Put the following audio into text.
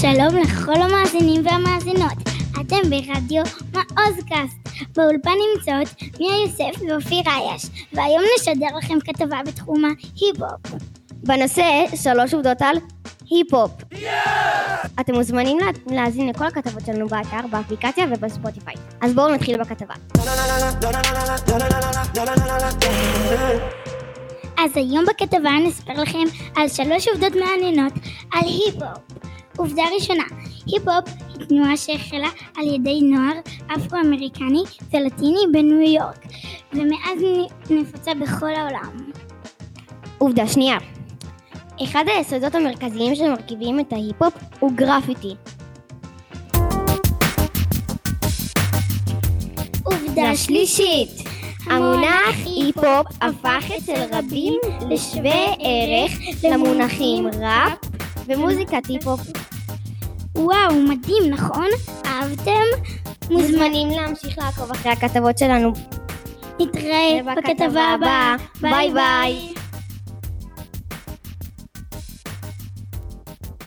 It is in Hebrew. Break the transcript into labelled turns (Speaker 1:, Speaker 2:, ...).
Speaker 1: שלום לכל המאזינים והמאזינות. אתם ברדיו מעוזקאסט. באולפן נמצאות מיה יוסף ואופיר אייש, והיום נשדר לכם כתבה בתחום ההיפ-הופ.
Speaker 2: בנושא שלוש עובדות על היפ-הופ. אתם מוזמנים לה- להאזין לכל הכתבות שלנו באתר, באפליקציה ובספוטיפיי. אז בואו נתחיל בכתבה.
Speaker 1: אז היום בכתבה נספר לכם על שלוש עובדות מעניינות על היפ-הופ. עובדה ראשונה, היפ-הופ היא תנועה שהחלה על ידי נוער אפרו-אמריקני ולטיני בניו יורק, ומאז נפוצה בכל העולם.
Speaker 2: עובדה שנייה. אחד היסודות המרכזיים שמרכיבים את ההיפ-הופ הוא גרפיטי.
Speaker 1: עובדה שלישית,
Speaker 2: המונח היפ-הופ הפך אצל רבים לשווה ערך למונחים ראפ ומוזיקת היפ-הופ.
Speaker 1: וואו, מדהים, נכון? אהבתם?
Speaker 2: מוזמנים להמשיך לעקוב אחרי הכתבות שלנו.
Speaker 1: נתראה בכתבה הבאה. ביי ביי.